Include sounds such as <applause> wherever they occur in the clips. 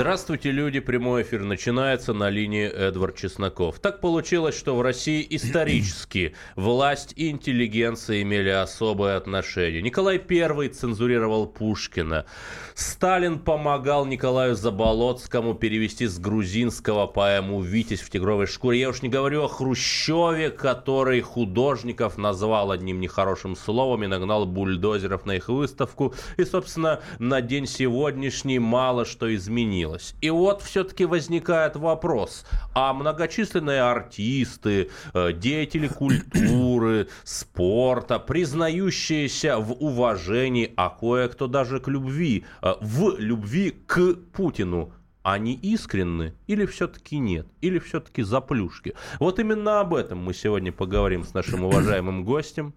Здравствуйте, люди. Прямой эфир начинается на линии Эдвард Чесноков. Так получилось, что в России исторически <clears throat> власть и интеллигенция имели особое отношение. Николай I цензурировал Пушкина. Сталин помогал Николаю Заболоцкому перевести с грузинского поэму «Витязь в тигровой шкуре». Я уж не говорю о Хрущеве, который художников назвал одним нехорошим словом и нагнал бульдозеров на их выставку. И, собственно, на день сегодняшний мало что изменилось изменилось. И вот все-таки возникает вопрос, а многочисленные артисты, э, деятели <clears throat> культуры, спорта, признающиеся в уважении, а кое-кто даже к любви, э, в любви к Путину, они искренны или все-таки нет? Или все-таки заплюшки? Вот именно об этом мы сегодня поговорим с нашим уважаемым гостем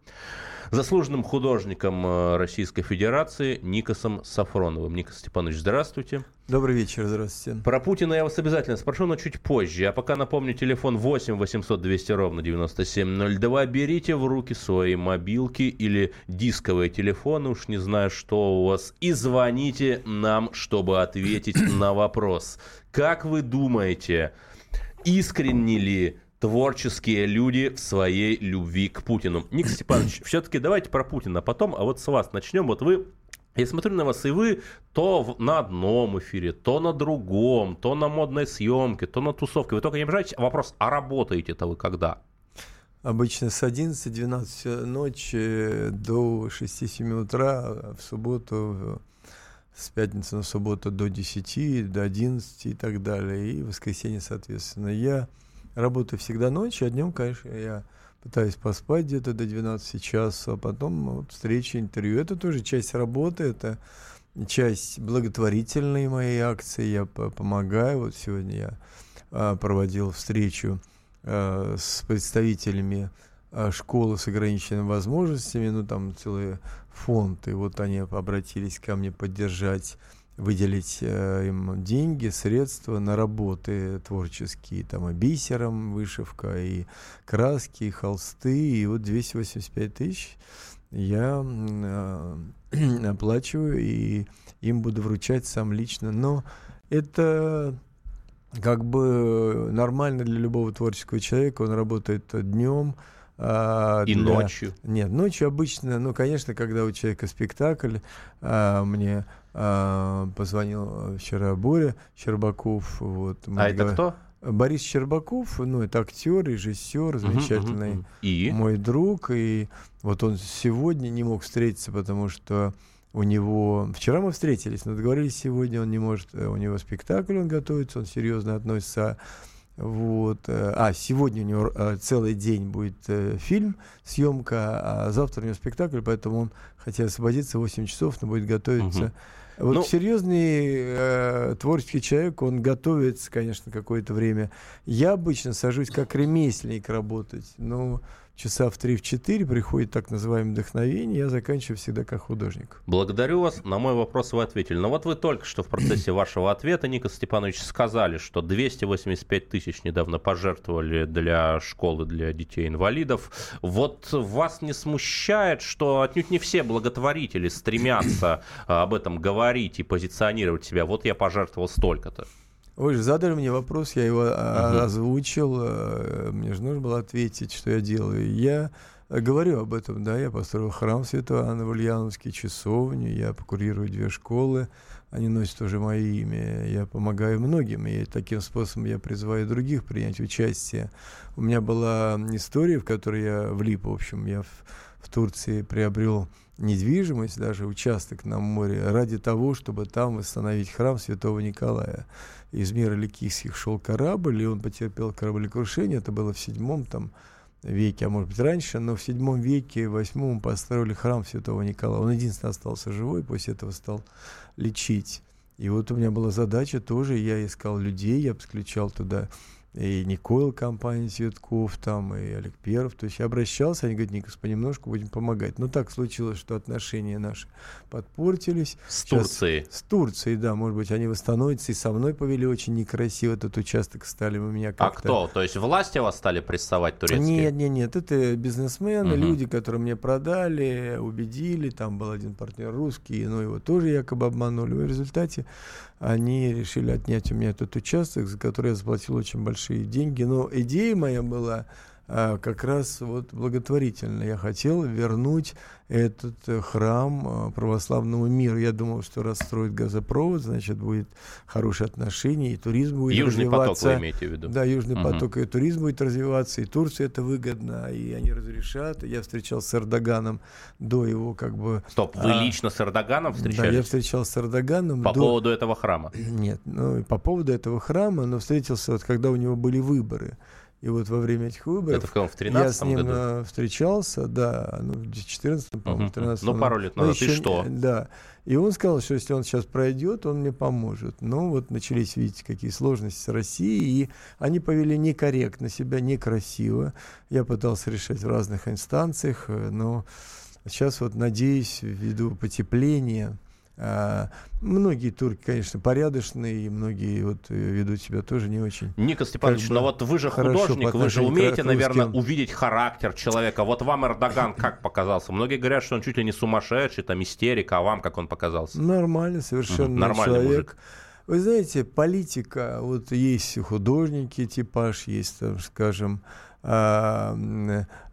заслуженным художником э, Российской Федерации Никосом Сафроновым. Никос Степанович, здравствуйте. Добрый вечер, здравствуйте. Про Путина я вас обязательно спрошу, но чуть позже. А пока напомню, телефон 8 800 200 ровно 9702. Берите в руки свои мобилки или дисковые телефоны, уж не знаю, что у вас, и звоните нам, чтобы ответить на вопрос. Как вы думаете, искренне ли творческие люди в своей любви к Путину. Ник <clears throat> Степанович, все-таки давайте про Путина потом, а вот с вас начнем. Вот вы я смотрю на вас, и вы то на одном эфире, то на другом, то на модной съемке, то на тусовке. Вы только не обижаетесь. Вопрос, а работаете-то вы когда? Обычно с 11-12 ночи до 6-7 утра, в субботу, с пятницы на субботу до 10, до 11 и так далее, и в воскресенье, соответственно. Я работаю всегда ночью, а днем, конечно, я пытаюсь поспать где-то до 12 часов, а потом вот, встречи, интервью. Это тоже часть работы, это часть благотворительной моей акции. Я помогаю. Вот сегодня я а, проводил встречу а, с представителями а, школы с ограниченными возможностями, ну там целый фонд, и вот они обратились ко мне поддержать выделить э, им деньги, средства на работы творческие, там и бисером вышивка, и краски, и холсты, и вот 285 тысяч я э, <clears throat> оплачиваю и им буду вручать сам лично. Но это как бы нормально для любого творческого человека, он работает днем, а, и для... ночью? Нет, ночью обычно, ну, конечно, когда у человека спектакль, а, мне а, позвонил вчера Боря Щербаков. Вот, а это кто? Борис Щербаков, ну, это актер, режиссер, замечательный uh-huh, uh-huh. И? мой друг. И вот он сегодня не мог встретиться, потому что у него... Вчера мы встретились, но договорились сегодня, он не может... Э, у него спектакль, он готовится, он серьезно относится вот. Э, а, сегодня у него э, целый день будет э, фильм, съемка, а завтра у него спектакль, поэтому он, хотя освободиться 8 часов, но будет готовиться. Угу. Вот ну, серьезный э, творческий человек, он готовится, конечно, какое-то время. Я обычно сажусь как ремесленник работать, но часа в 3-4 приходит так называемое вдохновение, я заканчиваю всегда как художник. Благодарю вас. На мой вопрос вы ответили. Но вот вы только что в процессе <clears throat> вашего ответа, Ника Степанович, сказали, что 285 тысяч недавно пожертвовали для школы для детей-инвалидов. Вот вас не смущает, что отнюдь не все благотворители стремятся а, об этом говорить и позиционировать себя? Вот я пожертвовал столько-то. Вы же задали мне вопрос, я его uh-huh. озвучил, э, мне же нужно было ответить, что я делаю. Я говорю об этом, да, я построил храм Святого Анны в Ульяновске, часовню, я покурирую две школы, они носят уже мое имя, я помогаю многим, и таким способом я призываю других принять участие. У меня была история, в которой я влип, в общем, я в, в Турции приобрел недвижимость, даже участок на море, ради того, чтобы там восстановить храм Святого Николая из мира Ликийских шел корабль, и он потерпел кораблекрушение. Это было в седьмом там, веке, а может быть раньше, но в седьмом веке, восьмом построили храм Святого Николая. Он единственный остался живой, после этого стал лечить. И вот у меня была задача тоже, я искал людей, я подключал туда и Никойл компания Цветков, там, и Олег Перов. То есть я обращался, они говорят, Никос, понемножку будем помогать. Но так случилось, что отношения наши подпортились. С Сейчас, Турцией? С Турцией, да, может быть, они восстановятся. И со мной повели очень некрасиво этот участок, стали у меня как-то... А кто? То есть власти вас стали прессовать турецкие? Нет, нет, нет, это бизнесмены, угу. люди, которые мне продали, убедили. Там был один партнер русский, но его тоже якобы обманули. В результате они решили отнять у меня этот участок, за который я заплатил очень большие деньги. Но идея моя была как раз вот благотворительно. Я хотел вернуть этот э, храм а, православного мира. Я думал, что расстроит газопровод, значит, будет хорошее отношение, и туризм будет Южный развиваться. поток вы имеете в виду? Да, Южный угу. поток, и туризм будет развиваться, и Турции это выгодно, и они разрешат. Я встречался с Эрдоганом до его как бы... Стоп, вы а, лично с Эрдоганом встречались? Да, я встречался с Эрдоганом. По до... поводу этого храма? Нет, ну, по поводу этого храма, но встретился вот когда у него были выборы. И вот во время этих выборов Это в, каком, в 13 я с ним году? Э, встречался, да, ну, в 14 по-моему, в 13 Ну, пару лет назад, ну, и что? Да. И он сказал, что если он сейчас пройдет, он мне поможет. Но вот начались, видите, какие сложности с Россией, и они повели некорректно себя, некрасиво. Я пытался решать в разных инстанциях, э, но сейчас вот надеюсь, ввиду потепления, многие турки, конечно, порядочные, и многие вот э, ведут себя тоже не очень. Ника Степанович, но вот вы же художник, вы же умеете, наверное, увидеть характер человека. Вот вам Эрдоган как показался? Многие говорят, что он чуть ли не сумасшедший, там истерик, а вам как он показался? Нормально, совершенно нормальный человек. Мужик. Вы знаете, политика, вот есть художники, типаж, есть, там, скажем, а,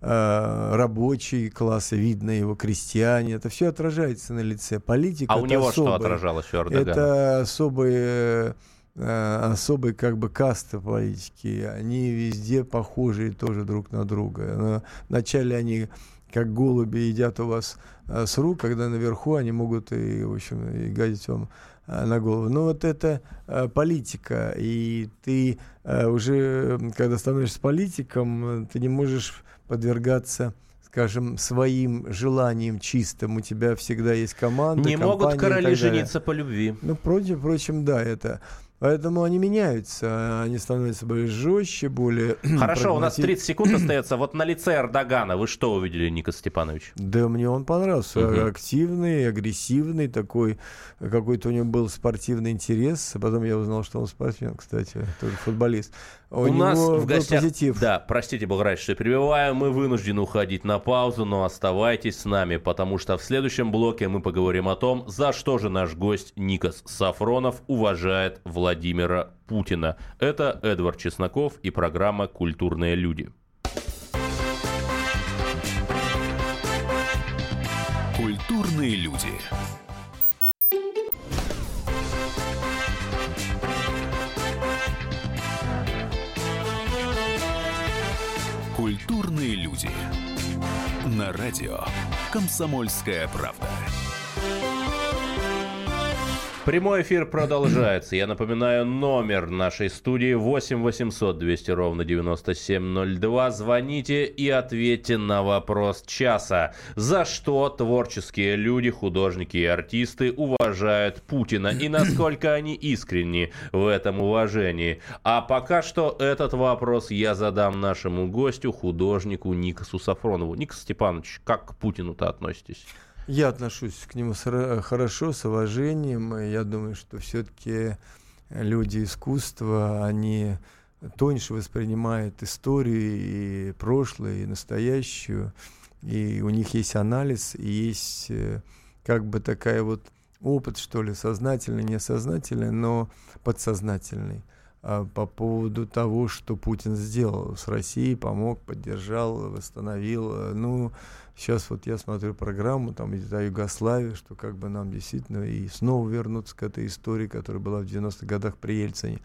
а, рабочий класс, видно его крестьяне, это все отражается на лице. Политика. А у него особый, что отражалось у Эрдогана? Это особые а, особые как бы касты политики, они везде похожи тоже друг на друга. Но вначале они как голуби едят у вас с рук, когда наверху они могут и, в общем, и гадить вам Э, на голову. Но вот это э, политика, и ты э, уже, когда становишься политиком, ты не можешь подвергаться скажем, своим желанием чистым. У тебя всегда есть команда. Не могут короли жениться по любви. Ну, впрочем, впрочем, да, это Поэтому они меняются, они становятся более жестче, более... <clears throat> Хорошо, у нас 30 секунд остается. Вот на лице Эрдогана вы что увидели, Никос Степанович? Да мне он понравился. Угу. Активный, агрессивный такой. Какой-то у него был спортивный интерес. Потом я узнал, что он спортсмен, кстати, тоже футболист. У, у нас в гостях... Позитив. Да, простите, Булграч, что перебиваю. Мы вынуждены уходить на паузу, но оставайтесь с нами, потому что в следующем блоке мы поговорим о том, за что же наш гость Никос Сафронов уважает Владимира Путина. Это Эдвард Чесноков и программа «Культурные люди». Культурные люди. Люди. На радио «Комсомольская правда». Прямой эфир продолжается. Я напоминаю, номер нашей студии 8 800 200 ровно 9702. Звоните и ответьте на вопрос часа. За что творческие люди, художники и артисты уважают Путина и насколько они искренни в этом уважении? А пока что этот вопрос я задам нашему гостю, художнику Никосу Сафронову. Никос Степанович, как к Путину-то относитесь? Я отношусь к нему хорошо, с уважением. Я думаю, что все-таки люди искусства, они тоньше воспринимают историю и прошлое, и настоящую. И у них есть анализ, и есть э, как бы такая вот опыт, что ли, сознательный, несознательный, но подсознательный по поводу того, что Путин сделал с Россией, помог, поддержал, восстановил. Ну, Сейчас вот я смотрю программу, там о Югославии, что как бы нам действительно и снова вернуться к этой истории, которая была в 90-х годах при Ельцине.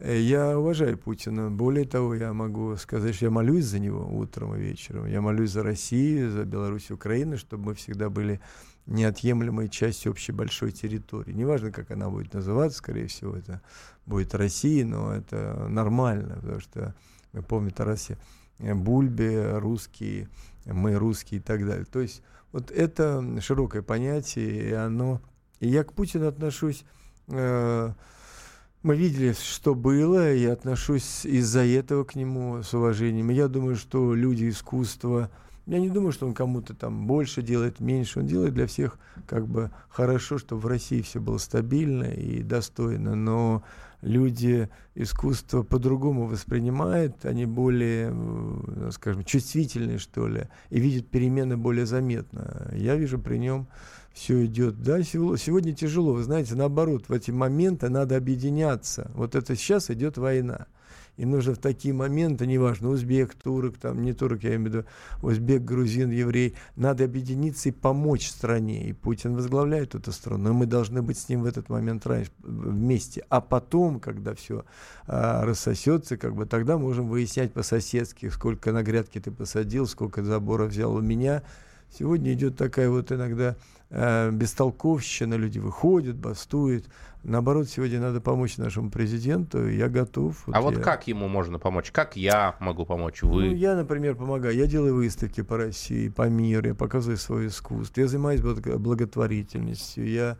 Э, я уважаю Путина. Более того, я могу сказать, что я молюсь за него утром и вечером. Я молюсь за Россию, за Беларусь Украину, чтобы мы всегда были неотъемлемой частью общей большой территории. Неважно, как она будет называться, скорее всего, это будет Россия, но это нормально, потому что вы помните Тарасе Бульбе, русские мы русские и так далее. То есть вот это широкое понятие, и оно... И я к Путину отношусь... Э, Мы видели, что было, и отношусь из-за этого к нему с уважением. я думаю, что люди искусства, я не думаю, что он кому-то там больше делает, меньше. Он делает для всех как бы хорошо, чтобы в России все было стабильно и достойно. Но люди искусство по-другому воспринимают, они более, э, скажем, чувствительные, что ли, и видят перемены более заметно. Я вижу при нем все идет. Да, сегодня тяжело, вы знаете, наоборот, в эти моменты надо объединяться. Вот это сейчас идет война. И нужно в такие моменты, неважно, узбек, турок, там, не турок, я имею в виду, узбек, грузин, еврей, надо объединиться и помочь стране. И Путин возглавляет эту страну, но мы должны быть с ним в этот момент раньше, вместе. А потом, когда все а, рассосется, как бы тогда можем выяснять по-соседски, сколько на грядке ты посадил, сколько забора взял у меня. Сегодня идет такая вот иногда э, бестолковщина, люди выходят, бастуют. Наоборот, сегодня надо помочь нашему президенту, я готов. Вот а я... вот как ему можно помочь? Как я могу помочь? Вы? Ну, я, например, помогаю. Я делаю выставки по России, по миру, я показываю свое искусство, я занимаюсь благотворительностью, я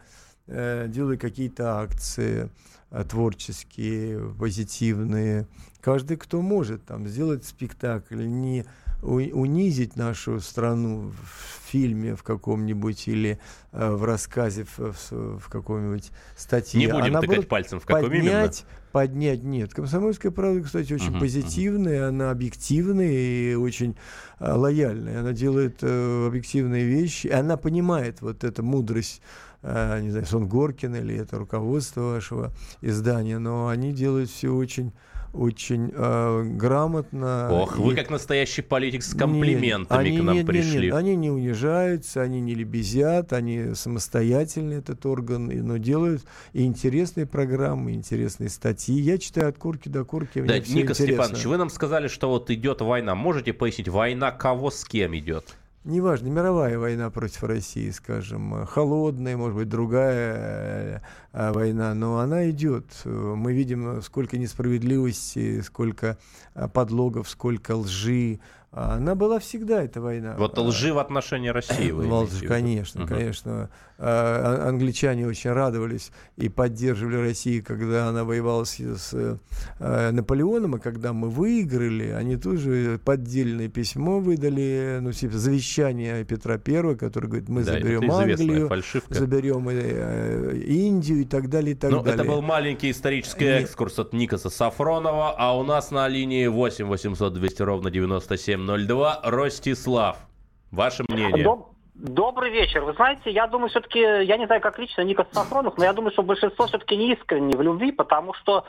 э, делаю какие-то акции э, творческие, позитивные. Каждый, кто может, там, сделать спектакль, не унизить нашу страну в фильме в каком-нибудь или э, в рассказе в, в, в каком-нибудь статье. Не будем а тыкать пальцем в каком поднять, именно. Поднять, нет. Комсомольская правда, кстати, очень uh-huh, позитивная, uh-huh. она объективная и очень э, лояльная. Она делает э, объективные вещи, и она понимает вот эту мудрость не знаю, Сон Горкин или это руководство вашего издания, но они делают все очень очень э, грамотно. Ох, и... вы как настоящий политик с комплиментами нет, к нам нет, пришли. Нет, нет, они не унижаются, они не лебезят, они самостоятельный этот орган, но делают и интересные программы, и интересные статьи. Я читаю от курки до курки. Да, Ника Степанович, вы нам сказали, что вот идет война. Можете пояснить, война кого с кем идет? Неважно, мировая война против России, скажем, холодная, может быть, другая э, война, но она идет. Мы видим, сколько несправедливости, сколько э, подлогов, сколько лжи, она была всегда, эта война. Вот лжи в отношении России вы Лжи, конечно, угу. конечно. А, англичане очень радовались и поддерживали Россию, когда она воевала с, с а, Наполеоном, а когда мы выиграли, они тоже поддельное письмо выдали, ну, типа завещание Петра Первого, который говорит, мы да, заберем Англию, фальшивка. заберем э, Индию и так далее, и так Но далее. Это был маленький исторический экскурс от Никаса Сафронова, а у нас на линии 8 800 200 ровно 97 02. Ростислав, ваше мнение? Доб... Добрый вечер. Вы знаете, я думаю, все-таки, я не знаю, как лично Никас Сафронов, но я думаю, что большинство все-таки не искренне в любви, потому что,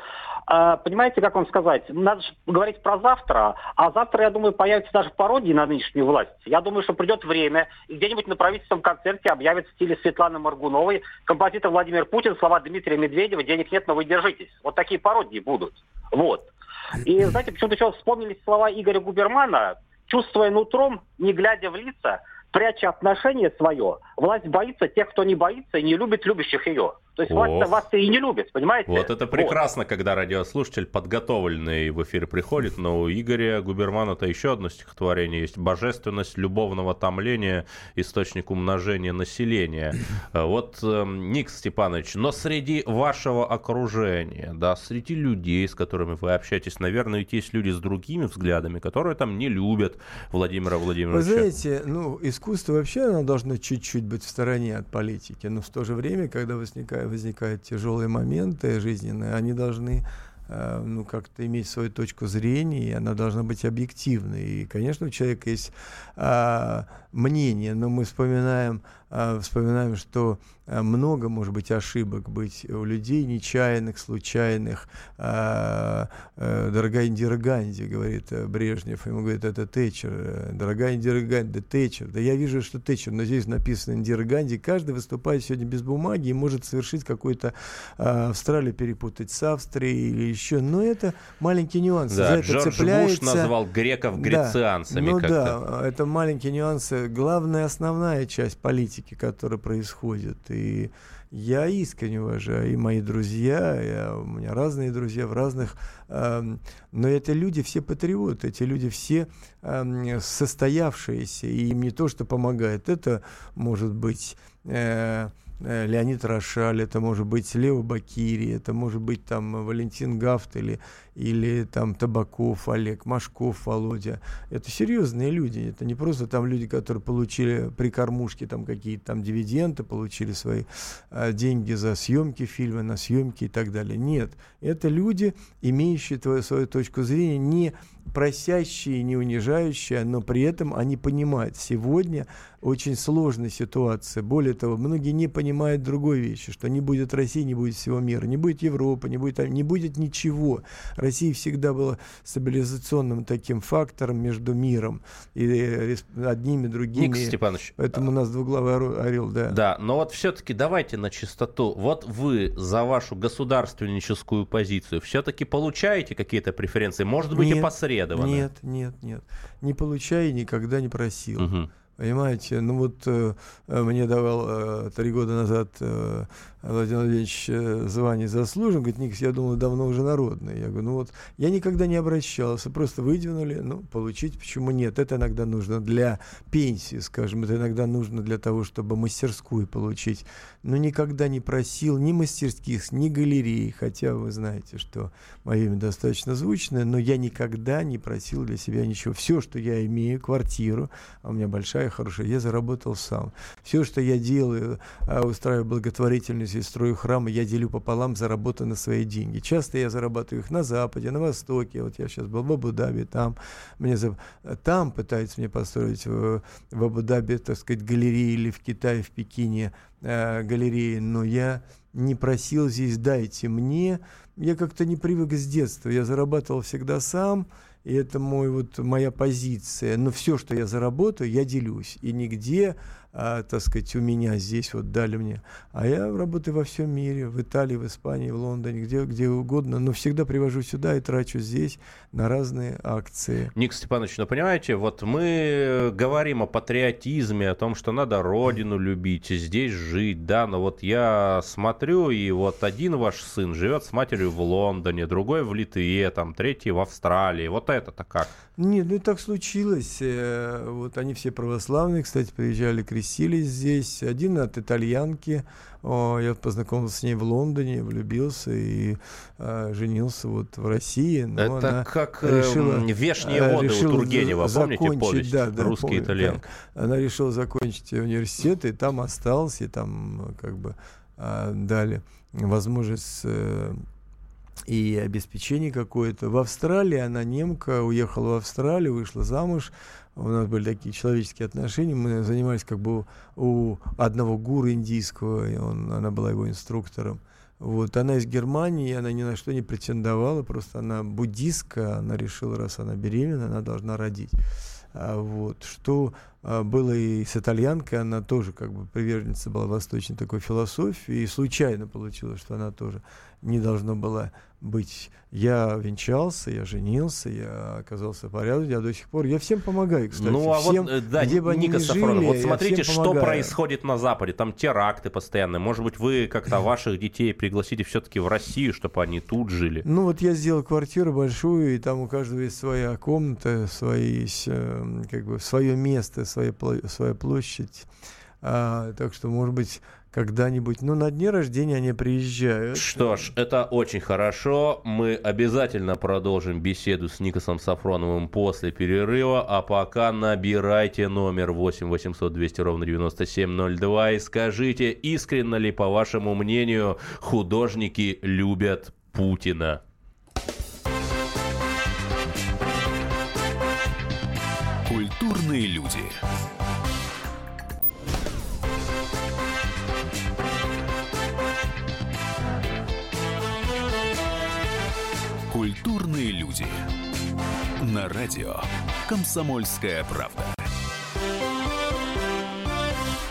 э, понимаете, как вам сказать, надо же говорить про завтра, а завтра, я думаю, появится даже пародии на нынешнюю власть. Я думаю, что придет время, и где-нибудь на правительственном концерте объявят в стиле Светланы Маргуновой композитор Владимир Путин, слова Дмитрия Медведева «Денег нет, но вы держитесь». Вот такие пародии будут. Вот. И, знаете, почему-то еще вспомнились слова Игоря Губермана, чувствуя нутром, не глядя в лица, пряча отношение свое, власть боится тех, кто не боится и не любит любящих ее. То есть власть вас и не любит, понимаете? Вот это прекрасно, вот. когда радиослушатель подготовленный в эфир приходит, но у Игоря Губермана-то еще одно стихотворение есть. «Божественность любовного томления, источник умножения населения». Вот, э, Ник Степанович, но среди вашего окружения, да, среди людей, с которыми вы общаетесь, наверное, ведь есть люди с другими взглядами, которые там не любят Владимира Владимировича. Вы знаете, ну, искусство вообще, оно должно чуть-чуть быть в стороне от политики, но в то же время, когда возникает возникают тяжелые моменты жизненные, они должны э, ну, как-то иметь свою точку зрения, и она должна быть объективной. И, конечно, у человека есть а, мнение, но мы вспоминаем, а, вспоминаем, что а, много, может быть, ошибок быть у людей, нечаянных, случайных. А, дорогая Индира Ганди, говорит э, Брежнев, ему говорит, это Тэтчер. Дорогая Индира Ганди, да Тэтчер. Да я вижу, что Тэтчер, но здесь написано Индира Ганди. Каждый выступает сегодня без бумаги и может совершить какой-то а, Австралию перепутать с Австрией или еще. Но это маленький нюанс. Да, За это Джордж цепляется... Буш назвал греков грецианцами. Да, ну да, это маленький нюанс главная, основная часть политики, которая происходит. И я искренне уважаю, и мои друзья, я, у меня разные друзья в разных, э, но это люди все патриоты, эти люди все э, состоявшиеся, и им не то, что помогает, это может быть... Э, Леонид Рошаль, это может быть Лео Бакири, это может быть там Валентин Гафт или, или там Табаков Олег, Машков Володя. Это серьезные люди, это не просто там люди, которые получили при кормушке там какие-то там дивиденды, получили свои э, деньги за съемки фильма, на съемки и так далее. Нет, это люди, имеющие твою, свою точку зрения, не просящие, не унижающие, но при этом они понимают, сегодня очень сложная ситуация. Более того, многие не понимают другой вещи, что не будет России, не будет всего мира, не будет Европы, не будет, не будет ничего. Россия всегда была стабилизационным таким фактором между миром и э, одними, другими. Ник Степанович. Поэтому у нас двуглавый орел, да. Да, но вот все-таки давайте на чистоту. Вот вы за вашу государственническую позицию все-таки получаете какие-то преференции? Может быть, нет, и посредованно? Нет, нет, нет. Не получаю и никогда не просил. Угу. Понимаете, ну вот э, мне давал э, три года назад э, Владимир Владимирович э, звание заслужен, говорит, Никс, я думал, давно уже народный. Я говорю, ну вот, я никогда не обращался, просто выдвинули, ну, получить, почему нет? Это иногда нужно для пенсии, скажем, это иногда нужно для того, чтобы мастерскую получить. Но никогда не просил ни мастерских, ни галерей, хотя вы знаете, что мое имя достаточно звучное, но я никогда не просил для себя ничего. Все, что я имею, квартиру, а у меня большая, хорошая, я заработал сам. Все, что я делаю, а, устраиваю благотворительность здесь строю храмы, я делю пополам заработанные свои деньги. Часто я зарабатываю их на Западе, на Востоке. Вот я сейчас был в Абу-Даби, там мне за... там пытаются мне построить в, в Абу-Даби, так сказать, галереи или в Китае, в Пекине э, галереи, но я не просил здесь дайте мне. Я как-то не привык с детства. Я зарабатывал всегда сам, и это мой, вот, моя позиция. Но все, что я заработаю, я делюсь. И нигде а, так сказать, у меня здесь вот дали мне. А я работаю во всем мире, в Италии, в Испании, в Лондоне, где, где угодно, но всегда привожу сюда и трачу здесь на разные акции. Ник Степанович, ну понимаете, вот мы говорим о патриотизме, о том, что надо родину любить, здесь жить, да, но вот я смотрю, и вот один ваш сын живет с матерью в Лондоне, другой в Литве, там, третий в Австралии, вот это-то как? Нет, ну так случилось. Э, вот они все православные, кстати, приезжали, крестились здесь. Один от итальянки. О, я познакомился с ней в Лондоне, влюбился и э, женился вот в России. Но Это как эм, решила, вешние э, воды у Тургенева, помните повесть? Да, да, Русский помню, итальянка. Да. Она решила закончить университет, и там осталась, и там как бы э, дали возможность э, и обеспечение какое-то. В Австралии она немка, уехала в Австралию, вышла замуж. У нас были такие человеческие отношения. Мы занимались как бы у одного гуру индийского, и он, она была его инструктором. Вот, она из Германии, она ни на что не претендовала, просто она буддистка, она решила, раз она беременна, она должна родить. А, вот, что а, было и с итальянкой, она тоже как бы приверженница была восточной такой философии, и случайно получилось, что она тоже не должна была быть. Я венчался, я женился, я оказался в порядке, я до сих пор, я всем помогаю, кстати. Ну, а всем, вот, э, да, где бы Ника Сафронов, жили, вот смотрите, что помогаю. происходит на Западе, там теракты постоянные, может быть, вы как-то ваших детей пригласите все-таки в Россию, чтобы они тут жили? Ну, вот я сделал квартиру большую, и там у каждого есть своя комната, свои, э, как бы, свое место, своя, своя площадь. А, так что, может быть, когда-нибудь. Ну, на дне рождения они приезжают. Что ж, это очень хорошо. Мы обязательно продолжим беседу с Никосом Сафроновым после перерыва. А пока набирайте номер 8 800 200 ровно 9702 и скажите, искренне ли, по вашему мнению, художники любят Путина? Культурные люди. Культурные люди. На радио «Комсомольская правда».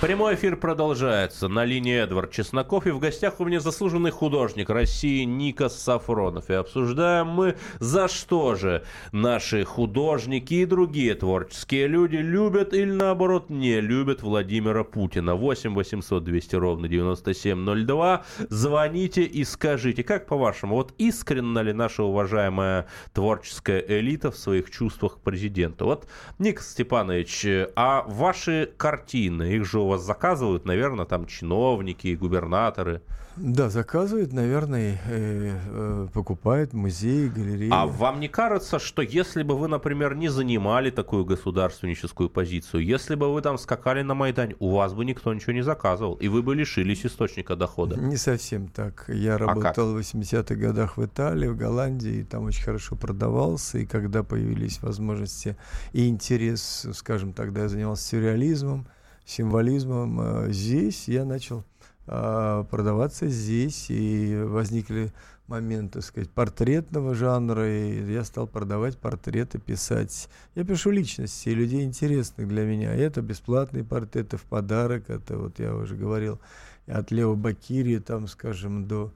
Прямой эфир продолжается. На линии Эдвард Чесноков. И в гостях у меня заслуженный художник России Никос Сафронов. И обсуждаем мы, за что же наши художники и другие творческие люди любят или наоборот не любят Владимира Путина. 8 800 200 ровно 9702. Звоните и скажите, как по-вашему, вот искренна ли наша уважаемая творческая элита в своих чувствах к президенту? Вот, Никос Степанович, а ваши картины, их же у вас заказывают, наверное, там чиновники, губернаторы. Да, заказывают, наверное, э, э, покупают музеи, галереи. А вам не кажется, что если бы вы, например, не занимали такую государственническую позицию, если бы вы там скакали на Майдане, у вас бы никто ничего не заказывал, и вы бы лишились источника дохода? Не совсем так. Я А работал в 80-х годах в Италии, в Голландии, и там очень хорошо продавался, и когда появились возможности и интерес, скажем, тогда я занимался сюрреализмом, символизмом, э, здесь я начал а, продаваться здесь, и возникли моменты, так сказать, портретного жанра, и я стал продавать портреты, писать. Я пишу личности, людей интересных для меня. Это бесплатные портреты в подарок, это вот я уже говорил, от Лео Бакири, там, скажем, до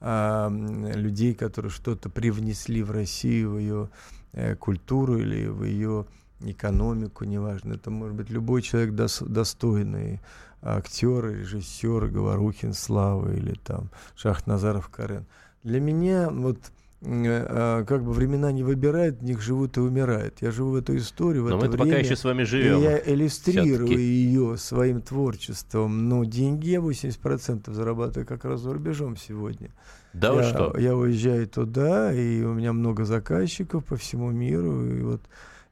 а, людей, которые что-то привнесли в Россию, в ее э, культуру или в ее экономику, неважно. Это может быть любой человек дос, достойный актер, режиссер, Говорухин, Слава или там Шахназаров, Карен. Для меня вот э, как бы времена не выбирают, в них живут и умирают. Я живу в эту историю, в Но это мы время. пока еще с вами живем. И я иллюстрирую всё-таки. ее своим творчеством. Но деньги я 80% зарабатываю как раз за рубежом сегодня. Да я, вы что? я уезжаю туда, и у меня много заказчиков по всему миру. И вот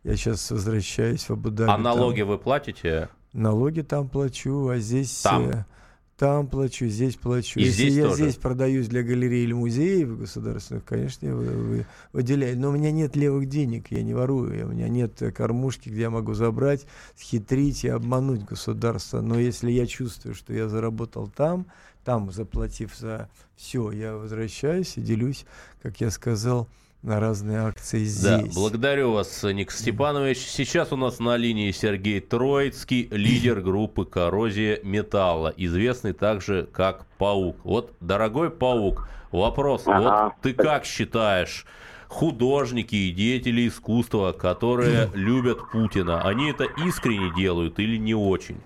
я сейчас возвращаюсь в Абу-Даби. А там- налоги вы платите? Налоги там плачу, а здесь... Там? э, там плачу, здесь плачу. И Если здесь я тоже? здесь продаюсь для галерей или музеев государственных, конечно, я вы- вы- выделяю. Но у меня нет левых денег, я не ворую. У меня нет э, кормушки, где я могу забрать, схитрить и обмануть государство. Но если я чувствую, что я заработал там, там, заплатив за все, я возвращаюсь и делюсь, как я сказал, на разные акции Да, здесь. благодарю вас, Ник Степанович. Сейчас у нас на линии Сергей Троицкий, лидер группы «Коррозия металла», известный также как «Паук». Вот, дорогой «Паук», вопрос, Ага. вот ты как считаешь, художники и деятели искусства, которые <clears throat> любят Путина, они это искренне делают или не очень?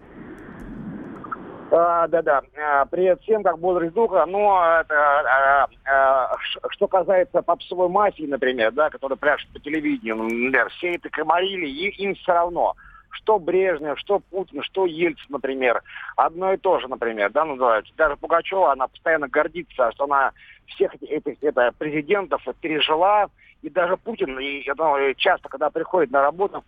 А, Да-да. А, Привет всем, как бодрость духа. Но это, а, а, ш- что касается попсовой мафии, например, да, которая пляшет по телевидению, например, все это комарили, и им все равно. Что Брежнев, что Путин, что Ельцин, например. Одно и то же, например, да, называется. Даже Пугачева, она постоянно гордится, что она всех этих это, президентов пережила. И даже Путин, и, я думаю, часто, когда приходит на работу,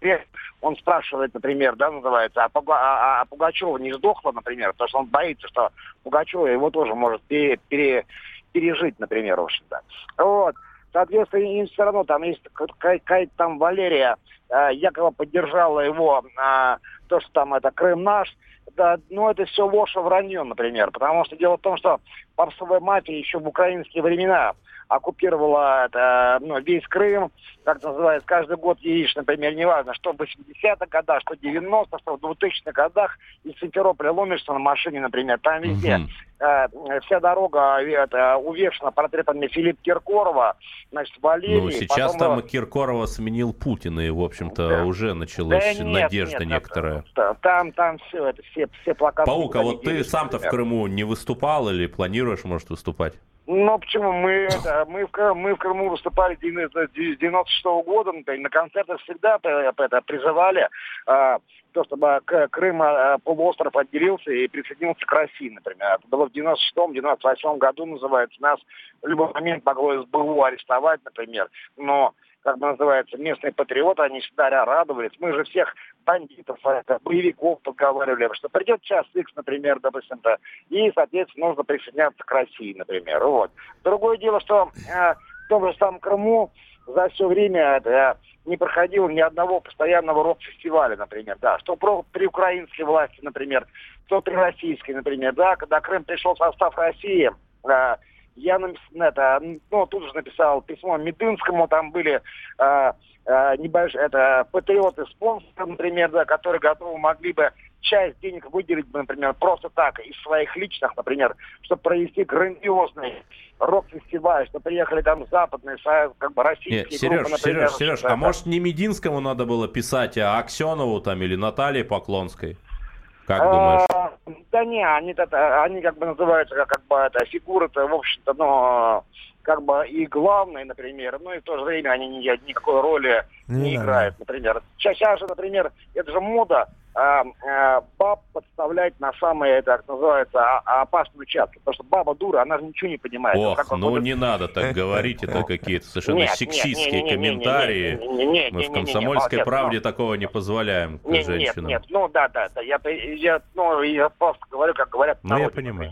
он спрашивает, например, да, называется, а, Пуга- а- а Пугачева не сдохла, например, потому что он боится, что Пугачева его тоже может пере- пере- пережить, например, в общем-то. Вот. Соответственно, им все равно, там есть какая-то там Валерия, э, якобы поддержала его, э, то, что там это Крым наш, да, ну это все ложь и вранье, например, потому что дело в том, что попсовая мафия еще в украинские времена оккупировала это, ну, весь Крым, как называется, каждый год едешь, например, неважно, что в 80-х годах, что в 90-х, что в 2000-х годах, из Симферополя ломишься на машине, например, там везде Мгм. э, вся дорога э, это, увешана портретами Филиппа Киркорова, значит, Валерии. Ну, сейчас потом, там э, Киркорова сменил Путин, и, в общем-то, Да. уже началась да нет, надежда нет, некоторая. это- Там, там все, это все, все плакаты. Паук, а никуда не вот ты сам-то в. Крыму не выступал или планируешь, может, выступать? Ну, почему? Мы, это, мы, в, мы в Крыму выступали с 96 года, например, на концертах всегда это, призывали а, то, чтобы Крым, а, полуостров отделился и присоединился к России, например. Это было в 96-98 году, называется. Нас в любой момент могло СБУ арестовать, например. Но как называется, местные патриоты, они всегда радовались. Мы же всех бандитов, это, боевиков подговаривали, что придет час X, например, допустим, то и, соответственно, нужно присоединяться к России, например. Вот. Другое дело, что э, в том же самом Крыму за все время э, не проходило ни одного постоянного рок-фестиваля, например, да, что про, при украинской власти, например, что при российской, например, да, когда Крым пришел в состав России, э, я это, ну, тут же написал письмо Медынскому, там были э, э, небольшие, это патриоты, спонсоры, например, да, которые готовы могли бы часть денег выделить, бы, например, просто так, из своих личных, например, чтобы провести грандиозный рок-фестиваль, что приехали там западные, как бы российские Нет, Сереж, группы, например. Сереж, Сереж, да, а может не Мединскому надо было писать, а Аксенову там или Наталье Поклонской? Как думаешь? А, Да не, они, это, они как бы называются как, как бы это фигуры-то, в общем-то, ну, как бы и главные, например, но и в то же время они ни- никакой роли Не не, играют, например. Сейчас, сейчас же, например, это же мода баб подставлять на самые, так называется, опасные участки. Потому что баба дура, она же ничего не понимает. Ох, ну будет... не надо так говорить, это какие-то совершенно сексистские комментарии. Мы в «Комсомольской правде» такого не позволяем женщинам. Нет, нет, ну да, да, да. Я, я, ну, я просто говорю, как говорят. Ну, я понимаю.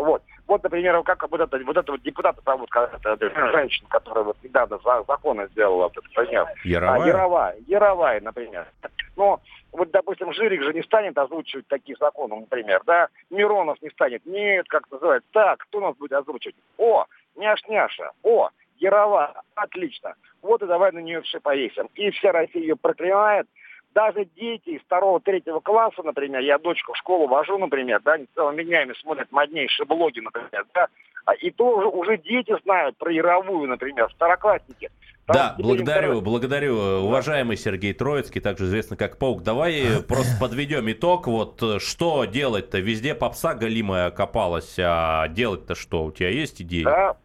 Вот. Вот, например, как вот это, вот это вот депутата зовут, это, это женщина, которая вот недавно за, законы сделала, вот, этот, например. А, Яровая? Яровая, Яровая, например. Но вот, допустим, Жирик же не станет озвучивать такие законы, например, да? Миронов не станет. Нет, как называется. Так, кто нас будет озвучивать? О, няш-няша. О, Ярова. Отлично. Вот и давай на нее все повесим. И вся Россия ее проклинает. Даже дети из второго, третьего класса, например, я дочку в школу вожу, например, да, они целыми днями смотрят моднейшие блоги, например, да, а и то уже, уже дети знают про Яровую, например, второклассники. Да, благодарю, благодарю, уважаемый Сергей Троицкий, также известный как Паук. Давай э, <laughs> просто подведем итог. Вот э, что делать-то? Везде попса галимая копалась, а делать-то что? У тебя есть идеи? Да,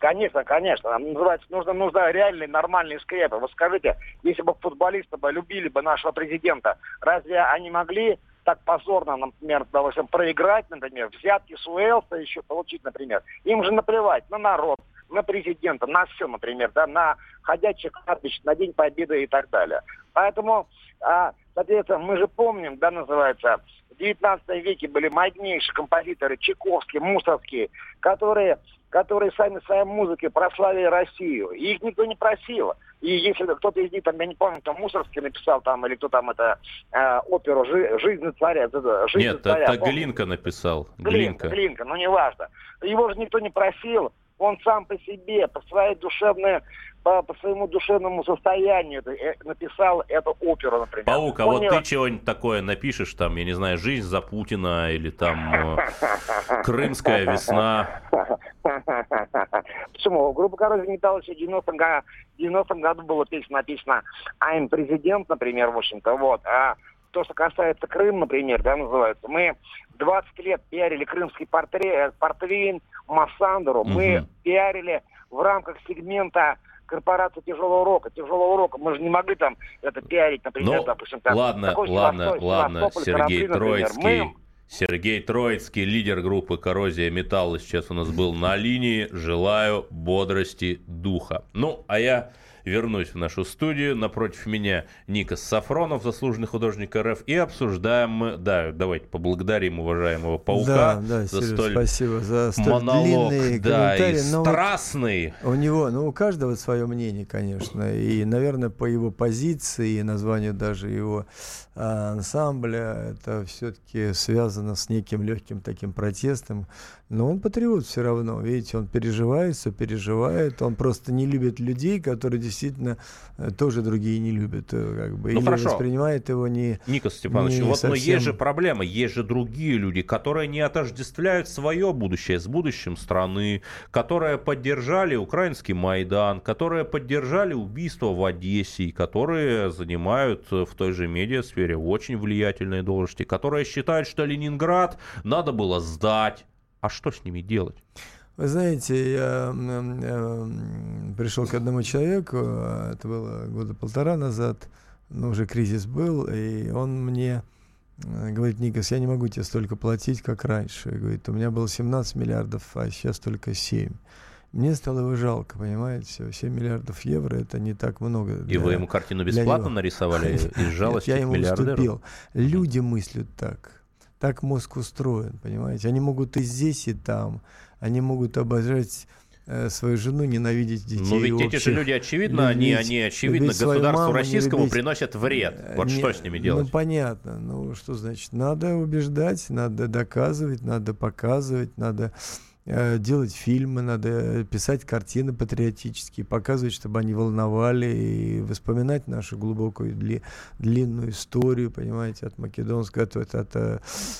конечно, конечно. Называется, нужно, нужно реальные нормальные скрепы. Вот скажите, если бы футболисты бы любили бы нашего президента, разве они могли так позорно, например, допустим, проиграть, например, взятки с Уэлса еще получить, например. Им же наплевать на народ, на президента, на все, например, да, на ходячих кладбищ, на День Победы и так далее. Поэтому, а, соответственно, мы же помним, да, называется, 19 веке были моднейшие композиторы Чайковский, Мусорский, которые, которые сами своей музыкой прославили Россию. И их никто не просил. И если кто-то из них, там, я не помню, там Мусорский написал там, или кто там это, э, оперу «Жи- «Жизнь царя», это, «Жизнь Нет, царя», это помните? Глинка написал. Глинка, Глинка. Глинка, ну неважно. Его же никто не просил. Он сам по себе, по своей душевной, по, по своему душевному состоянию э, написал эту оперу, например. Паук, а Он вот не- ты чего-нибудь такое напишешь, там, я не знаю, «Жизнь за Путина» или там э, <laughs> «Крымская весна». <laughs> Почему? Группа Коррозия металла еще в 90-м, го- в 90-м году была песня написана «I'm президент», например, в общем-то, вот. А то, что касается Крыма, например, да, называется, мы 20 лет пиарили крымский портрет, портвейн, Массандеру, мы Мгм. пиарили в рамках сегмента корпорации тяжелого рока, тяжелого рока. Мы же не могли там это пиарить, например, Ну, допустим, там, ладно, такой ладно, Севастополь, ладно, Сергей корабли. Троицкий. Мы- Сергей Троицкий, лидер группы «Коррозия металла», сейчас у нас был на линии. Желаю бодрости духа. Ну, а я вернусь в нашу студию. Напротив меня Никас Сафронов, заслуженный художник РФ. И обсуждаем мы... Да, давайте поблагодарим уважаемого Паука да, да, за Сереж, столь спасибо за столь монолог, да, и комментарии. Но вот страстный. у него, ну, у каждого свое мнение, конечно. И, наверное, по его позиции и названию даже его а, ансамбля, это все-таки связано с неким легким таким протестом. Но он патриот все равно. Видите, он переживает, все переживает. Он просто не любит людей, которые действительно э, тоже другие не любят. э, Как бы, Ну, или хорошо. воспринимает его не... Никас Степанович, не вот но совсем- есть же проблема, есть же другие люди, которые не отождествляют свое будущее с будущим страны, которые поддержали украинский Майдан, которые поддержали убийство в Одессе, и которые занимают э, в той же медиасфере очень влиятельные должности, которые считают, что Ленинград надо было сдать. А что с ними делать? Вы знаете, я м, пришел к одному человеку, а, это было года полтора назад, но уже кризис был, и он мне э, говорит, Никас, я не могу тебе столько платить, как раньше. Говорит, у меня было 17 миллиардов, а сейчас только 7. Мне стало его жалко, понимаете? 7 миллиардов евро это не так много. И для- вы ему картину бесплатно нарисовали <laughs> из жалости я ему миллиардеру? уступил. Люди мыслят так. Так мозг устроен, понимаете? Они могут и здесь, и там. Они могут обожать э, свою жену, ненавидеть детей. Ну ведь эти же люди, очевидно, они, любить- они очевидно, любить свою государству маму, российскому любить. приносят вред. Э, Вот не- что с ними делать? Ну, понятно. Ну, что значит? Надо убеждать, надо доказывать, надо показывать, надо делать фильмы, надо писать картины патриотические, показывать, чтобы они волновали и вспоминать нашу глубокую дли- длинную историю, понимаете, от македонского, от, от, от, э,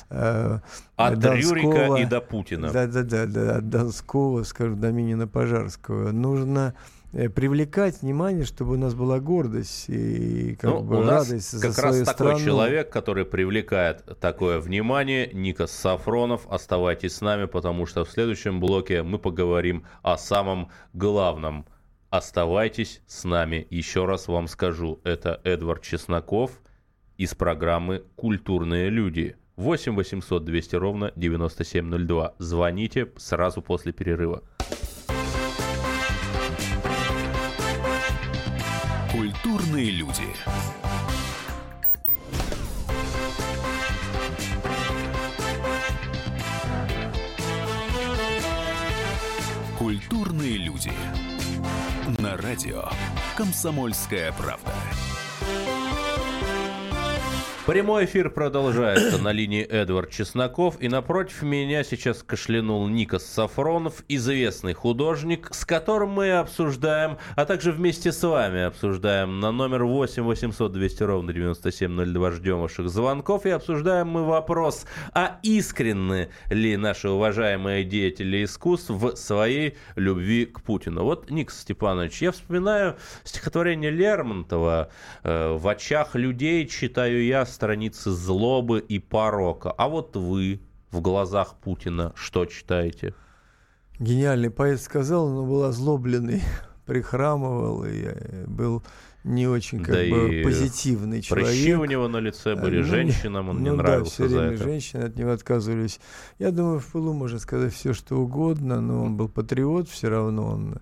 э, От Донского. Рюрика и до Путина. да, да, да, да, от Донского, скажем, до Минина Пожарского. Нужно э, привлекать внимание, чтобы у нас была гордость и как Ну, бы у нас радость за как свою раз такой страну. человек, который привлекает такое внимание, Никас Сафронов. Оставайтесь с нами, потому что в следующем блоке мы поговорим о самом главном. Оставайтесь с нами. Еще раз вам скажу, это Эдвард Чесноков из программы «Культурные люди». 8 800 200 ровно 9702. Звоните сразу после перерыва. Культурные люди. Культурные люди. На радио Комсомольская правда. Прямой эфир продолжается на линии Эдвард Чесноков. И напротив меня сейчас кашлянул Никос Сафронов, известный художник, с которым мы обсуждаем, а также вместе с вами обсуждаем на номер 8 800 200 ровно 9702 ждем ваших звонков. И обсуждаем мы вопрос, а искренны ли наши уважаемые деятели искусств в своей любви к Путину. Вот, Никос Степанович, я вспоминаю стихотворение Лермонтова э, «В очах людей читаю я страницы злобы и порока. А вот вы в глазах Путина что читаете? Гениальный поэт сказал, он был озлобленный, <laughs> прихрамывал и э, был не очень как Да бы позитивный человек. Прыщи у него на лице были, Ну, женщинам он ну не да, нравился все за время это. женщины от него отказывались. Я думаю, в пылу можно сказать все, что угодно, но он был патриот, все равно он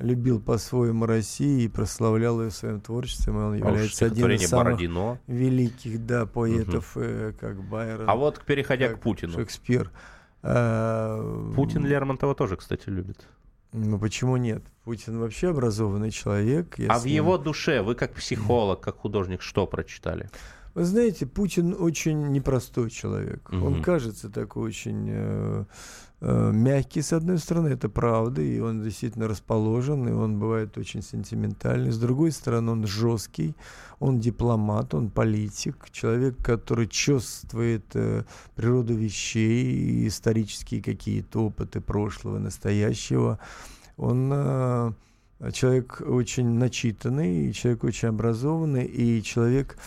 любил по-своему Россию и прославлял ее своим творчеством, и он А является одним стихотворение из самых Бородино. великих, да, поэтов, э, как Байрон, А вот переходя как к Путину. Шекспир. А, Путин Лермонтова тоже, кстати, любит. Ну почему нет? Путин вообще образованный человек. а в его душе вы как психолог, как художник, что прочитали? Вы знаете, Путин очень непростой человек. Мгм. Он кажется такой очень э, мягкий, с одной стороны, это правда, и он действительно расположен, и он бывает очень сентиментальный. С другой стороны, он жесткий, он дипломат, он политик, человек, который чувствует э, природу вещей, исторические какие-то опыты прошлого, настоящего. Он э, человек очень начитанный, человек очень образованный, и человек,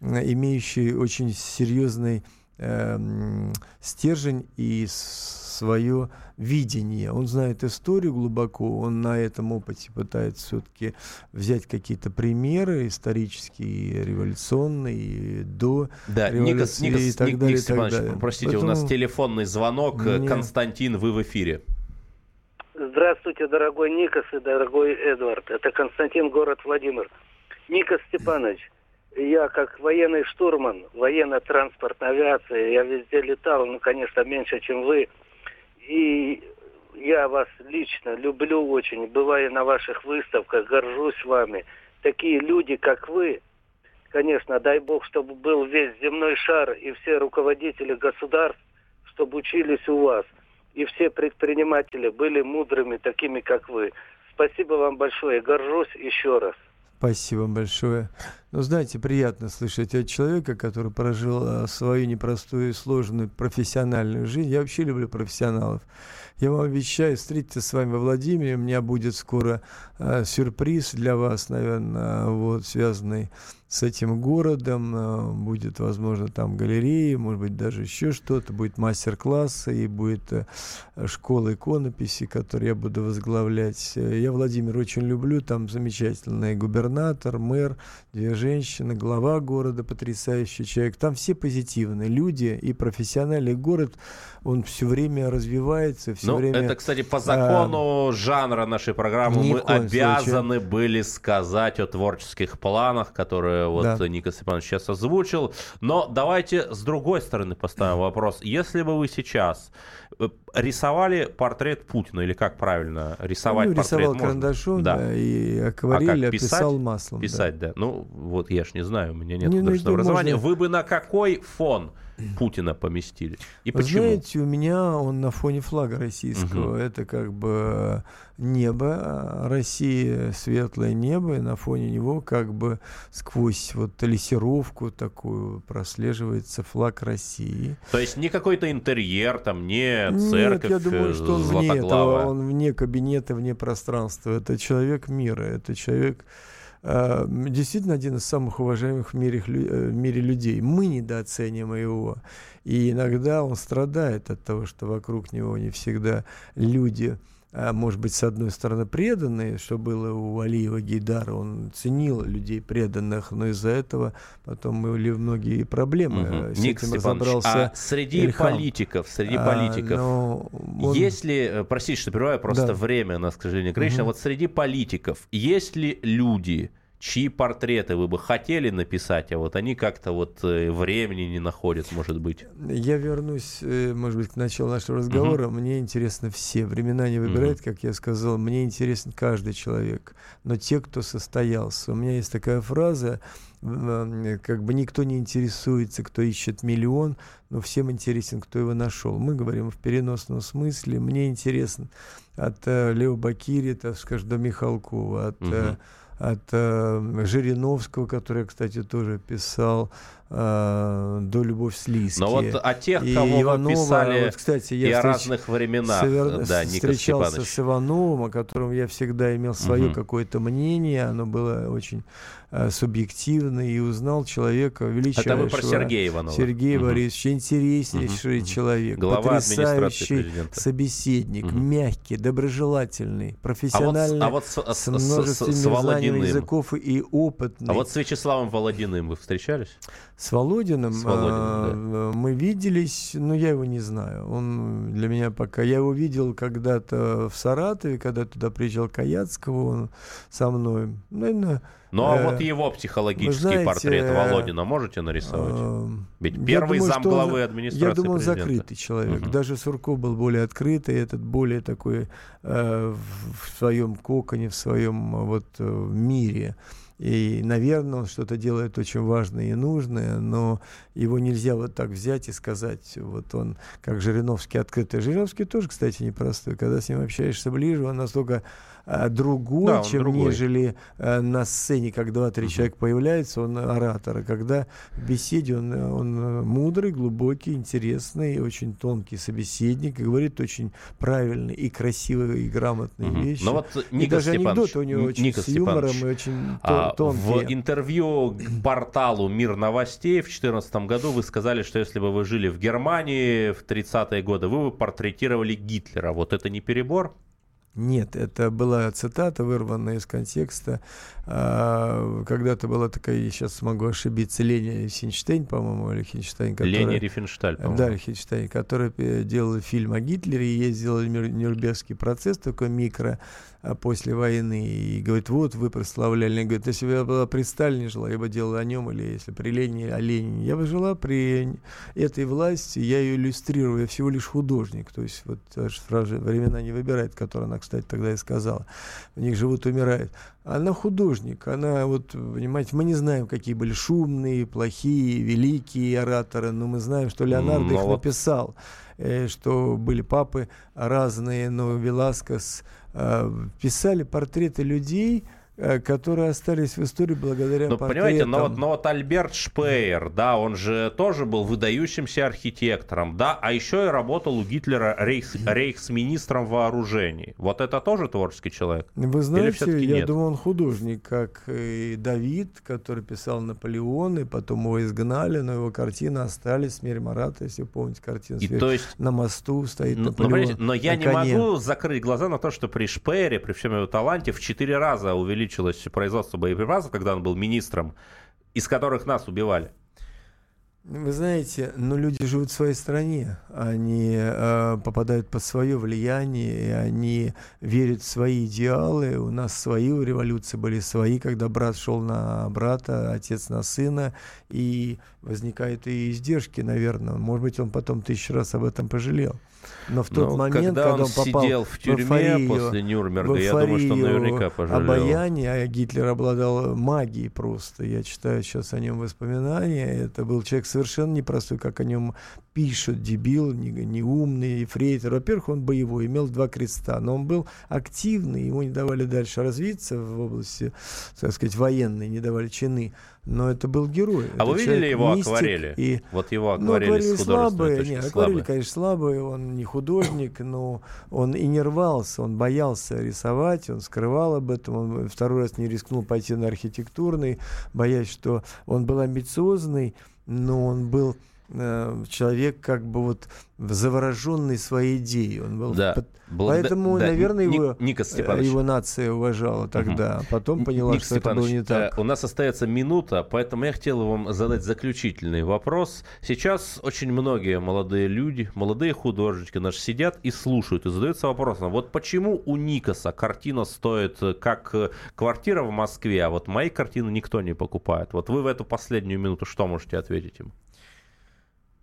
э, имеющий очень серьезный эм, стержень и свое видение. Он знает историю глубоко, он на этом опыте пытается все-таки взять какие-то примеры исторические, революционные, до Да, революции Никос, и так Ник- далее, Никос и так Степанович, далее. простите, у нас Поэтому- телефонный звонок. Мне- Константин, вы в эфире. Здравствуйте, дорогой Никос и дорогой Эдвард. Это Константин, город Владимир. Никос Степанович, я как военный штурман, военно-транспортная авиация, я везде летал, ну, конечно, меньше, чем вы. И я вас лично люблю очень, бываю на ваших выставках, горжусь вами. Такие люди, как вы, конечно, дай бог, чтобы был весь земной шар и все руководители государств, чтобы учились у вас. И все предприниматели были мудрыми, такими, как вы. Спасибо вам большое, горжусь еще раз. Спасибо большое. Ну, знаете, приятно слышать от человека, который прожил а, свою непростую и сложную профессиональную жизнь. Я вообще люблю профессионалов. Я вам обещаю встретиться с вами во Владимире. У меня будет скоро а, сюрприз для вас, наверное, вот, связанный с этим городом. А, будет, возможно, там галерея, может быть, даже еще что-то. Будет мастер-класс и будет а, школа иконописи, которую я буду возглавлять. Э, Я Владимир очень люблю. Там замечательный губернатор, мэр, две женщины, глава города, потрясающий человек. Там все позитивные люди и профессиональный город, он все время развивается, все Ну, время... это, кстати, по закону жанра нашей программы мы обязаны были сказать о творческих планах, которые вот Да. Николай Степанович сейчас озвучил. Но давайте с другой стороны поставим вопрос. Если бы вы сейчас э, рисовали портрет Путина, или как правильно рисовать ну, портрет рисовал можно? карандашом, Да. да, и А акварель писать? описал маслом. да. Писать, да. Ну, вот я ж не знаю, у меня нет Не, художественного образования. можно- Вы бы на какой фон Путина поместили? И почему? знаете, у меня он на фоне флага российского. Мгм. Это как бы небо, а Россия, светлое небо, и на фоне него как бы сквозь вот лессировку такую прослеживается флаг России. То есть не какой-то интерьер, там, не Нет, церковь я думаю, э, что он вне этого, он вне кабинета, вне пространства. Это человек мира, это человек э, действительно один из самых уважаемых в мире, э, в мире людей. Мы недооцениваем его. И иногда он страдает от того, что вокруг него не всегда люди может быть, с одной стороны, преданные, что было у Алиева Гейдара, он ценил людей преданных, но из-за этого потом были многие проблемы. Угу. С Ник этим разобрался а среди Ильхам. политиков, среди А, политиков, но он- Если, э, простите, что прерываю, просто Да. время у нас, к сожалению, ограничено. Мгм. Вот среди политиков есть ли люди, чьи портреты вы бы хотели написать, а вот они как-то вот э, времени не находят, может быть? Я вернусь, э, может быть, к началу нашего разговора. Мне интересно все. Времена не выбирают, как я сказал. Мне интересен каждый человек. Но те, кто состоялся. У меня есть такая фраза, э, как бы никто не интересуется, кто ищет миллион, но всем интересен, кто его нашел. Мы говорим в переносном смысле. Мне интересно от Лео Бакирита, скажем, до Михалкова, от... Мгм. От э, Жириновского, который, кстати, тоже писал, э, до Любовь Слизки. Но вот о тех, И кого Иванова, писали вот, кстати, и я о встреч- разных временах, совер- да, встречался Степанович. с Ивановым, о котором я всегда имел свое Мгм. какое-то мнение, оно было очень э, субъективно, и узнал человека величайшего. Это вы про Сергея Иванова. Сергея Мгм. Борисовича, интереснейший мгм. человек, Глава потрясающий собеседник, Мгм. мягкий, доброжелательный, А вот, профессиональный, с- а вот с, с- с с- множественными с знаниями Володиным. языков и опытный. А вот с Вячеславом Володиным вы встречались? С Володиным, С Володиным, а, мы виделись, но я его не знаю. Он для меня пока... Я его видел когда-то в Саратове, когда туда приезжал Каяцкого, он со мной. Наверное, Ну а Э, вот его психологический знаете, портрет э, Володина можете нарисовать? эм, Ведь первый думаю, зам что он- главы администрации Я думаю, он президента. закрытый человек. Мгм. Даже Сурков был более открытый, этот более такой э, в, в своем коконе, в своем э, вот э, мире. И, наверное, он что-то делает очень важное и нужное, но его нельзя вот так взять и сказать, вот он, как Жириновский открытый. Жириновский тоже, кстати, непростой. Когда с ним общаешься ближе, он настолько другой, Да, чем другой. нежели а, на сцене, как два-три Мгм. человека появляются, он оратор. А когда в беседе он, э, он э, мудрый, глубокий, интересный, очень тонкий собеседник, и говорит очень правильные и красивые, и грамотные Мгм. вещи. Ну вот, и даже Степанович, анекдоты у него очень Никос с юмором Степанович, и очень А, тон- в тонкие. интервью к <clears throat> порталу «Мир новостей» в 2014 году вы сказали, что если бы вы жили в Германии в 30-е годы, вы бы портретировали Гитлера. Вот это не перебор? Нет, это была цитата, вырванная из контекста. А, Когда-то была такая, сейчас могу ошибиться, Лени Хинштейн, по-моему, или Хинштейн, которая... Лени Рифеншталь, по-моему. Да, Хинштейн, который э, делал фильм о Гитлере, и ездил Нюрнбергский процесс, такой микро, после войны, и говорит, вот вы прославляли. Говорит, если бы я была при Сталине жила, я бы делала о нем, или если при Ленине, о Ленине. Я бы жила при этой власти, я ее иллюстрирую, я всего лишь художник. То есть вот фраза «времена не выбирает», которую она, кстати, тогда и сказала. В них живут, умирают. Она художник, она вот, понимаете, мы не знаем, какие были шумные, плохие, великие ораторы, но мы знаем, что Леонардо Но их написал, э, что были папы разные, но Веласкес писали портреты людей, э, которые остались в истории благодаря Ну, портретам. понимаете, но вот, но вот Альберт Шпеер, да, он же тоже был выдающимся архитектором, да, а еще и работал у Гитлера рейхс, рейхсминистром вооружений. Вот это тоже творческий человек? Вы знаете, я нет? думаю, он художник, как и Давид, который писал Наполеон, и потом его изгнали, но его картины остались. Смерть Марата, если вы помните картину. И «Смерть то есть на мосту стоит Ну, ну, Наполеон. понимаете, но я не коне. могу закрыть глаза на то, что при Шпеере, при всем его таланте, в четыре раза увеличилось производство боеприпасов, когда он был министром, из которых нас убивали. Вы знаете, но люди живут в своей стране, они э, попадают под свое влияние, и они верят в свои идеалы. У нас свои революции были свои, когда брат шел на брата, отец на сына, и возникают и издержки, наверное. Может быть, он потом тысячу раз об этом пожалел. Но в тот Но момент, когда, он, попал сидел в тюрьме эйфорию, после Нюрнберга, в я думаю, что он эйфорию наверняка пожалел. обаяние, а Гитлер обладал магией просто. Я читаю сейчас о нем воспоминания. Это был человек совершенно непростой, как о нем пишут, дебил, не, не умный, фрейтер. Во-первых, он боевой, имел два креста, но он был активный, ему не давали дальше развиться в области, так сказать, военной, не давали чины. Но это был герой. А Это вы видели его мистик акварели? И Вот его ну, акварели с художественной слабые, точки нет, слабые. акварели, конечно, слабые, он не художник, <coughs> но он и не рвался, он боялся рисовать, он скрывал об этом, он второй раз не рискнул пойти на архитектурный, боясь, что он был амбициозный, но он был человек как бы вот завороженный своей идеей. Он был Да. под- Бл- Поэтому, да, наверное, Ник- его, э, Степанович. его нация уважала тогда. Потом поняла, Ник что это было Степанович, не так. э, у нас остается минута, поэтому я хотел вам задать заключительный вопрос. Сейчас очень многие молодые люди, молодые художники наши сидят и слушают, и задаются вопросом, вот почему у Никаса картина стоит э, как э, квартира в Москве, а вот мои картины никто не покупает. Вот вы в эту последнюю минуту что можете ответить им?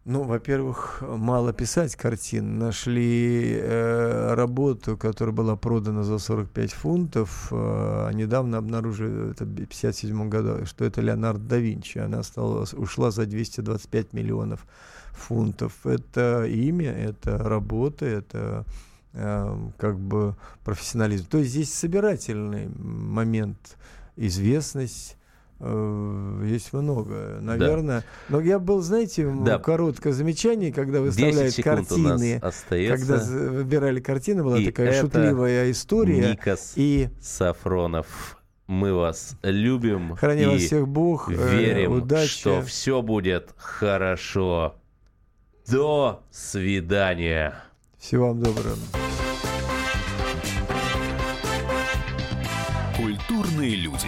Ну, во-первых, мало писать картин. Нашли э, работу, которая была продана за 45 фунтов, э, недавно обнаружили, это в 57 году, что это Леонардо да Винчи. Она стала, ушла за 225 миллионов фунтов. Это имя, это работа, это э, как бы профессионализм. То есть здесь собирательный момент, известность, есть много, наверное. Но я был, знаете, Да. короткое замечание, когда 10 выставляют секунд у нас картины. Когда выбирали картины, была И такая это шутливая история. Никас И Сафронов. Мы вас любим храни вас всех Бог, э, верим, удачи. что все будет хорошо. До свидания. Всего вам доброго. Культурные люди.